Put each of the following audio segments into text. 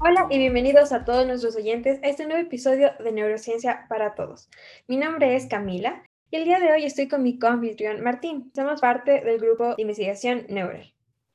Hola y bienvenidos a todos nuestros oyentes a este nuevo episodio de Neurociencia para Todos. Mi nombre es Camila y el día de hoy estoy con mi confitrión Martín. Somos parte del grupo de investigación Neural.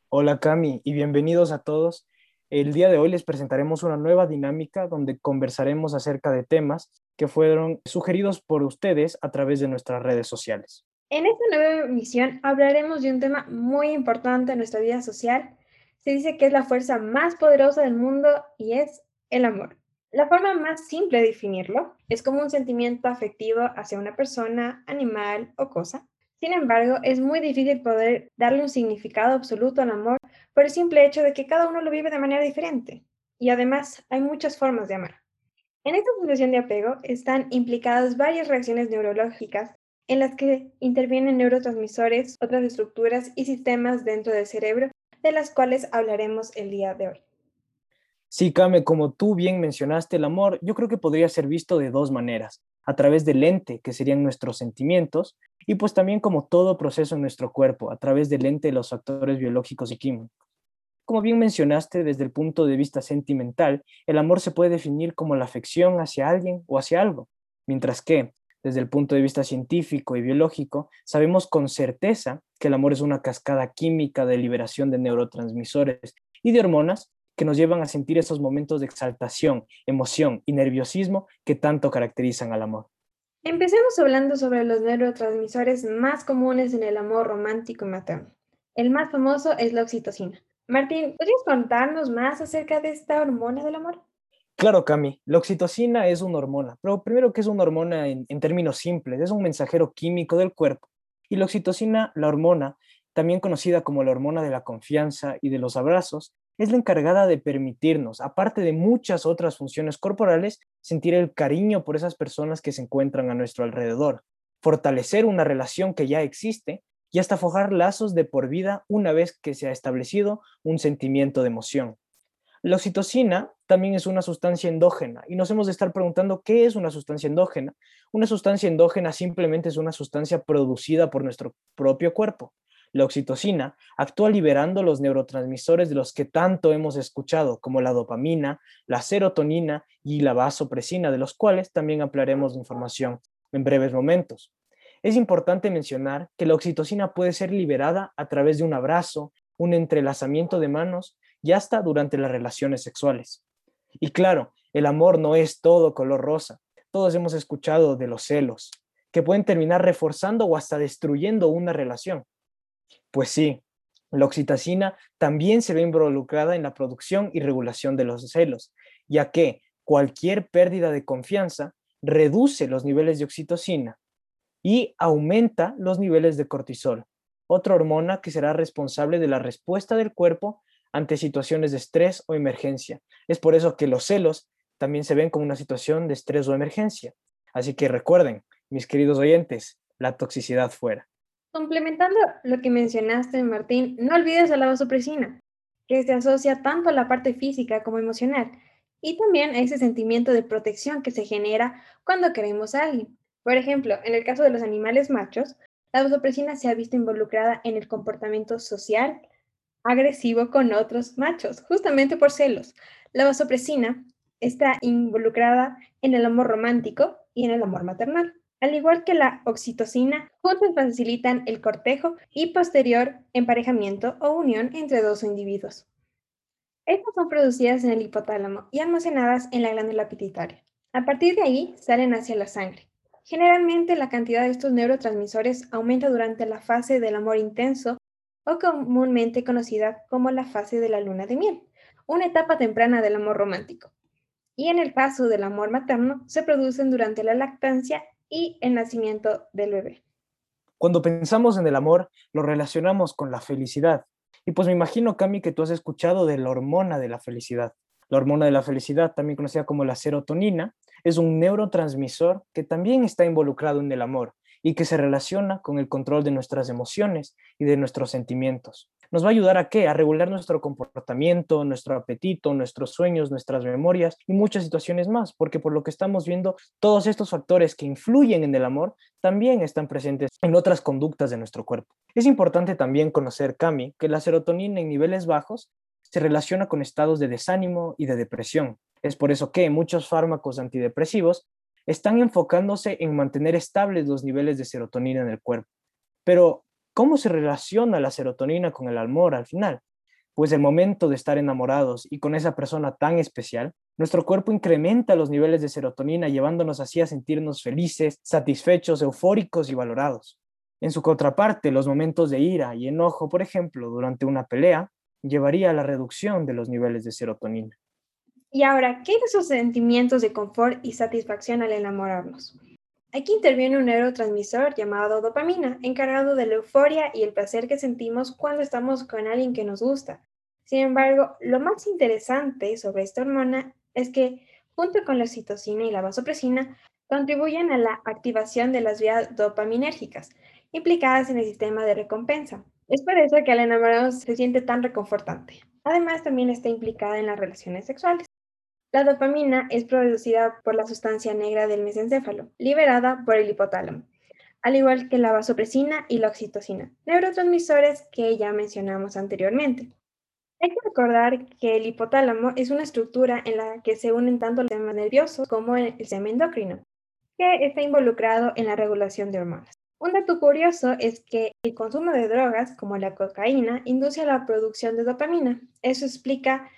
Hola Cami y bienvenidos a todos. El día de hoy les presentaremos una nueva dinámica donde conversaremos acerca de temas que fueron sugeridos por ustedes a través de nuestras redes sociales. En esta nueva emisión hablaremos de un tema muy importante en nuestra vida social se dice que es la fuerza más poderosa del mundo y es el amor. La forma más simple de definirlo es como un sentimiento afectivo hacia una persona, animal o cosa. Sin embargo, es muy difícil poder darle un significado absoluto al amor por el simple hecho de que cada uno lo vive de manera diferente. Y además, hay muchas formas de amar. En esta situación de apego están implicadas varias reacciones neurológicas en las que intervienen neurotransmisores, otras estructuras y sistemas dentro del cerebro de las cuales hablaremos el día de hoy. Sí, Kame, como tú bien mencionaste, el amor yo creo que podría ser visto de dos maneras, a través del lente, que serían nuestros sentimientos, y pues también como todo proceso en nuestro cuerpo, a través del lente de los factores biológicos y químicos. Como bien mencionaste, desde el punto de vista sentimental, el amor se puede definir como la afección hacia alguien o hacia algo, mientras que, desde el punto de vista científico y biológico, sabemos con certeza que el amor es una cascada química de liberación de neurotransmisores y de hormonas que nos llevan a sentir esos momentos de exaltación, emoción y nerviosismo que tanto caracterizan al amor. Empecemos hablando sobre los neurotransmisores más comunes en el amor romántico y materno. El más famoso es la oxitocina. Martín, ¿podrías contarnos más acerca de esta hormona del amor? Claro, Cami, la oxitocina es una hormona, pero primero que es una hormona en, términos simples, es un mensajero químico del cuerpo. Y la oxitocina, la hormona, también conocida como la hormona de la confianza y de los abrazos, es la encargada de permitirnos, aparte de muchas otras funciones corporales, sentir el cariño por esas personas que se encuentran a nuestro alrededor, fortalecer una relación que ya existe y hasta forjar lazos de por vida una vez que se ha establecido un sentimiento de emoción. La oxitocina también es una sustancia endógena y nos hemos de estar preguntando qué es una sustancia endógena. Una sustancia endógena simplemente es una sustancia producida por nuestro propio cuerpo. La oxitocina actúa liberando los neurotransmisores de los que tanto hemos escuchado, como la dopamina, la serotonina y la vasopresina, de los cuales también ampliaremos información en breves momentos. Es importante mencionar que la oxitocina puede ser liberada a través de un abrazo, un entrelazamiento de manos y hasta durante las relaciones sexuales. Y claro, el amor no es todo color rosa. Todos hemos escuchado de los celos, que pueden terminar reforzando o hasta destruyendo una relación. Pues sí, la oxitocina también se ve involucrada en la producción y regulación de los celos, ya que cualquier pérdida de confianza reduce los niveles de oxitocina y aumenta los niveles de cortisol, otra hormona que será responsable de la respuesta del cuerpo ante situaciones de estrés o emergencia. Es por eso que los celos también se ven como una situación de estrés o emergencia. Así que recuerden, mis queridos oyentes, la toxicidad fuera. Complementando lo que mencionaste, Martín, no olvides la vasopresina, que se asocia tanto a la parte física como emocional, y también a ese sentimiento de protección que se genera cuando queremos a alguien. Por ejemplo, en el caso de los animales machos, la vasopresina se ha visto involucrada en el comportamiento social, agresivo con otros machos, justamente por celos. La vasopresina está involucrada en el amor romántico y en el amor maternal. Al igual que la oxitocina, juntos facilitan el cortejo y posterior emparejamiento o unión entre dos individuos. Estas son producidas en el hipotálamo y almacenadas en la glándula pituitaria. A partir de ahí salen hacia la sangre. Generalmente la cantidad de estos neurotransmisores aumenta durante la fase del amor intenso o comúnmente conocida como la fase de la luna de miel, una etapa temprana del amor romántico. Y en el caso del amor materno, se producen durante la lactancia y el nacimiento del bebé. Cuando pensamos en el amor, lo relacionamos con la felicidad. Y pues me imagino, Cami, que tú has escuchado de la hormona de la felicidad. La hormona de la felicidad, también conocida como la serotonina, es un neurotransmisor que también está involucrado en el amor y que se relaciona con el control de nuestras emociones y de nuestros sentimientos. nos va a ayudar a qué? A regular nuestro comportamiento, nuestro apetito, nuestros sueños, nuestras memorias y muchas situaciones más, porque por lo que estamos viendo, todos estos factores que influyen en el amor también están presentes en otras conductas de nuestro cuerpo. Es importante también conocer, Cami, que la serotonina en niveles bajos se relaciona con estados de desánimo y de depresión. Es por eso que muchos fármacos antidepresivos están enfocándose en mantener estables los niveles de serotonina en el cuerpo. Pero ¿Cómo se relaciona la serotonina con el amor al final? Pues el momento de estar enamorados y con esa persona tan especial, nuestro cuerpo incrementa los niveles de serotonina llevándonos así a sentirnos felices, satisfechos, eufóricos y valorados. En su contraparte, los momentos de ira y enojo, por ejemplo, durante una pelea, llevaría a la reducción de los niveles de serotonina. Y ahora, ¿qué de esos sentimientos de confort y satisfacción al enamorarnos? Aquí interviene un neurotransmisor llamado dopamina, encargado de la euforia y el placer que sentimos cuando estamos con alguien que nos gusta. Sin embargo, lo más interesante sobre esta hormona es que, junto con la oxitocina y la vasopresina, contribuyen a la activación de las vías dopaminérgicas, implicadas en el sistema de recompensa. Es por eso que al enamorarnos se siente tan reconfortante. Además, también está implicada en las relaciones sexuales. La dopamina es producida por la sustancia negra del mesencéfalo, liberada por el hipotálamo, al igual que la vasopresina y la oxitocina, neurotransmisores que ya mencionamos anteriormente. Hay que recordar que el hipotálamo es una estructura en la que se unen tanto el sistema nervioso como el sistema endocrino, que está involucrado en la regulación de hormonas. Un dato curioso es que el consumo de drogas, como la cocaína, induce a la producción de dopamina. Eso explica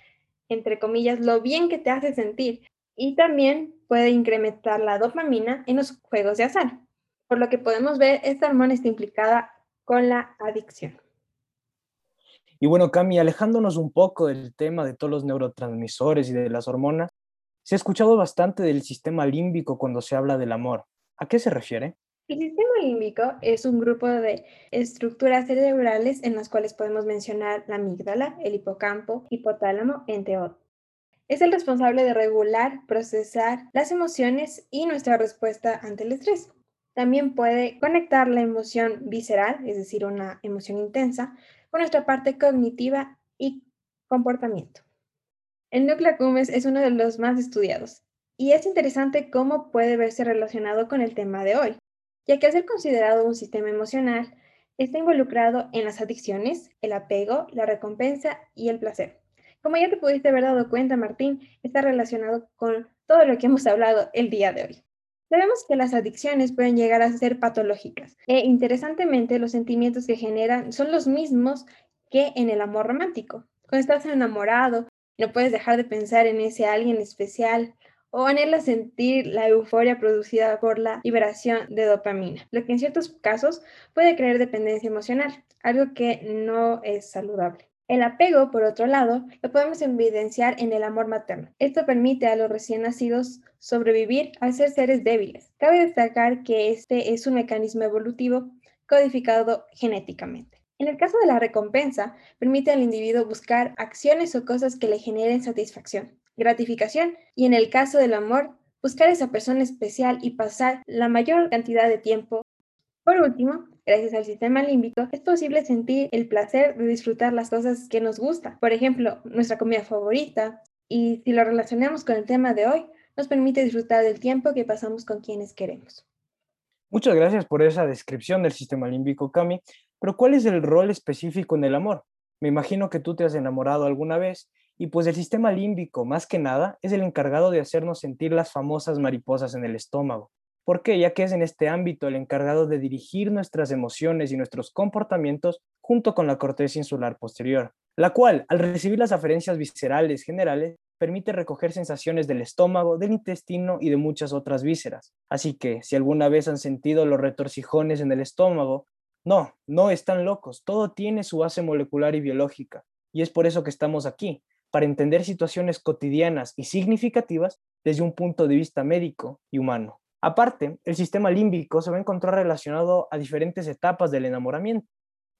entre comillas, lo bien que te hace sentir y también puede incrementar la dopamina en los juegos de azar. Por lo que podemos ver, esta hormona está implicada con la adicción. Y bueno, Cami, alejándonos un poco del tema de todos los neurotransmisores y de las hormonas, se ha escuchado bastante del sistema límbico cuando se habla del amor. ¿A qué se refiere? El sistema límbico es un grupo de estructuras cerebrales en las cuales podemos mencionar la amígdala, el hipocampo, hipotálamo, entre otros. Es el responsable de regular, procesar las emociones y nuestra respuesta ante el estrés. También puede conectar la emoción visceral, es decir, una emoción intensa, con nuestra parte cognitiva y comportamiento. El núcleo accumbens es uno de los más estudiados y es interesante cómo puede verse relacionado con el tema de hoy, ya que al ser considerado un sistema emocional, está involucrado en las adicciones, el apego, la recompensa y el placer. Como ya te pudiste haber dado cuenta, Martín, está relacionado con todo lo que hemos hablado el día de hoy. Sabemos que las adicciones pueden llegar a ser patológicas e interesantemente los sentimientos que generan son los mismos que en el amor romántico. Cuando estás enamorado, no puedes dejar de pensar en ese alguien especial o anhela sentir la euforia producida por la liberación de dopamina, lo que en ciertos casos puede crear dependencia emocional, algo que no es saludable. El apego, por otro lado, lo podemos evidenciar en el amor materno. Esto permite a los recién nacidos sobrevivir al ser seres débiles. Cabe destacar que este es un mecanismo evolutivo codificado genéticamente. En el caso de la recompensa, permite al individuo buscar acciones o cosas que le generen satisfacción gratificación y en el caso del amor, buscar esa persona especial y pasar la mayor cantidad de tiempo. Por último, gracias al sistema límbico, es posible sentir el placer de disfrutar las cosas que nos gusta, por ejemplo, nuestra comida favorita, y si lo relacionamos con el tema de hoy, nos permite disfrutar del tiempo que pasamos con quienes queremos. Muchas gracias por esa descripción del sistema límbico, Cami. Pero ¿cuál es el rol específico en el amor? Me imagino que tú te has enamorado alguna vez y pues el sistema límbico, más que nada, es el encargado de hacernos sentir las famosas mariposas en el estómago. ¿Por qué? Ya que es en este ámbito el encargado de dirigir nuestras emociones y nuestros comportamientos junto con la corteza insular posterior, la cual, al recibir las aferencias viscerales generales, permite recoger sensaciones del estómago, del intestino y de muchas otras vísceras. Así que, si alguna vez han sentido los retorcijones en el estómago, no, no están locos, todo tiene su base molecular y biológica, y es por eso que estamos aquí, para entender situaciones cotidianas y significativas desde un punto de vista médico y humano. Aparte, el sistema límbico se va a encontrar relacionado a diferentes etapas del enamoramiento.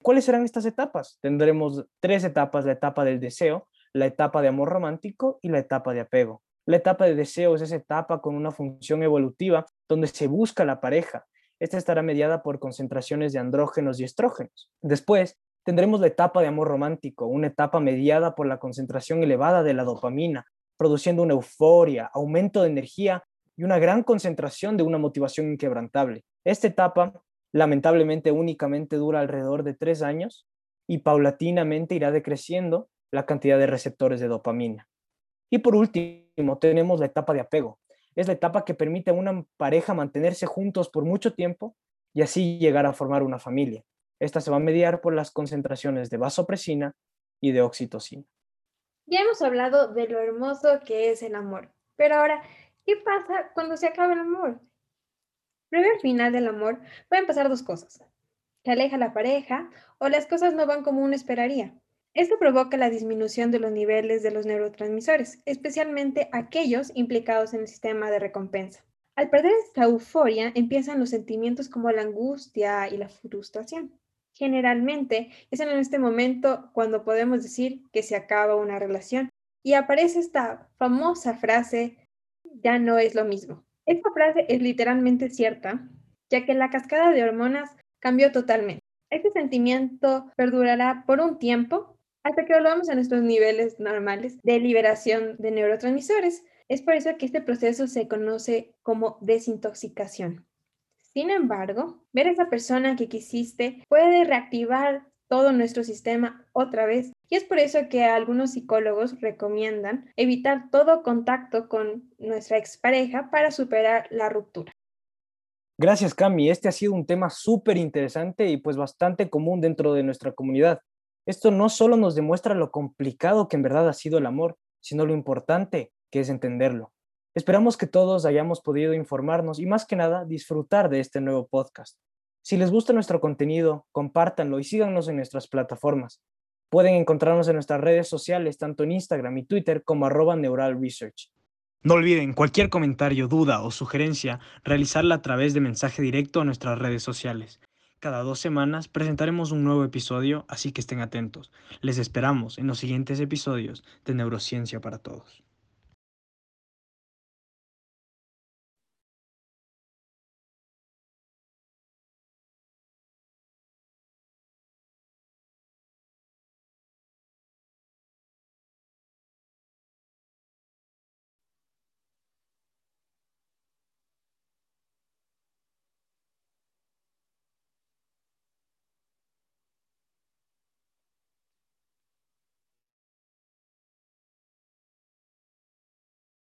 ¿Cuáles serán estas etapas? Tendremos tres etapas, la etapa del deseo, la etapa de amor romántico y la etapa de apego. La etapa de deseo es esa etapa con una función evolutiva donde se busca la pareja. Esta estará mediada por concentraciones de andrógenos y estrógenos. Después Tendremos la etapa de amor romántico, una etapa mediada por la concentración elevada de la dopamina, produciendo una euforia, aumento de energía y una gran concentración de una motivación inquebrantable. Esta etapa, lamentablemente, únicamente dura alrededor de tres años y paulatinamente irá decreciendo la cantidad de receptores de dopamina. Y por último, tenemos la etapa de apego. Es la etapa que permite a una pareja mantenerse juntos por mucho tiempo y así llegar a formar una familia. Esta se va a mediar por las concentraciones de vasopresina y de oxitocina. Ya hemos hablado de lo hermoso que es el amor, pero ahora, ¿qué pasa cuando se acaba el amor? Previo al final del amor pueden pasar dos cosas. Se aleja la pareja o las cosas no van como uno esperaría. Esto provoca la disminución de los niveles de los neurotransmisores, especialmente aquellos implicados en el sistema de recompensa. Al perder esta euforia empiezan los sentimientos como la angustia y la frustración. Generalmente es en este momento cuando podemos decir que se acaba una relación y aparece esta famosa frase, ya no es lo mismo. Esta frase es literalmente cierta, ya que la cascada de hormonas cambió totalmente. Este sentimiento perdurará por un tiempo hasta que volvamos a nuestros niveles normales de liberación de neurotransmisores. Es por eso que este proceso se conoce como desintoxicación. Sin embargo, ver a esa persona que quisiste puede reactivar todo nuestro sistema otra vez. Y es por eso que algunos psicólogos recomiendan evitar todo contacto con nuestra expareja para superar la ruptura. Gracias, Cami. Este ha sido un tema súper interesante y pues bastante común dentro de nuestra comunidad. Esto no solo nos demuestra lo complicado que en verdad ha sido el amor, sino lo importante que es entenderlo. Esperamos que todos hayamos podido informarnos y más que nada disfrutar de este nuevo podcast. Si les gusta nuestro contenido, compártanlo y síganos en nuestras plataformas. Pueden encontrarnos en nuestras redes sociales, tanto en Instagram y Twitter como arroba Neural Research. No olviden cualquier comentario, duda o sugerencia, realizarla a través de mensaje directo a nuestras redes sociales. Cada dos semanas presentaremos un nuevo episodio, así que estén atentos. Les esperamos en los siguientes episodios de Neurociencia para Todos.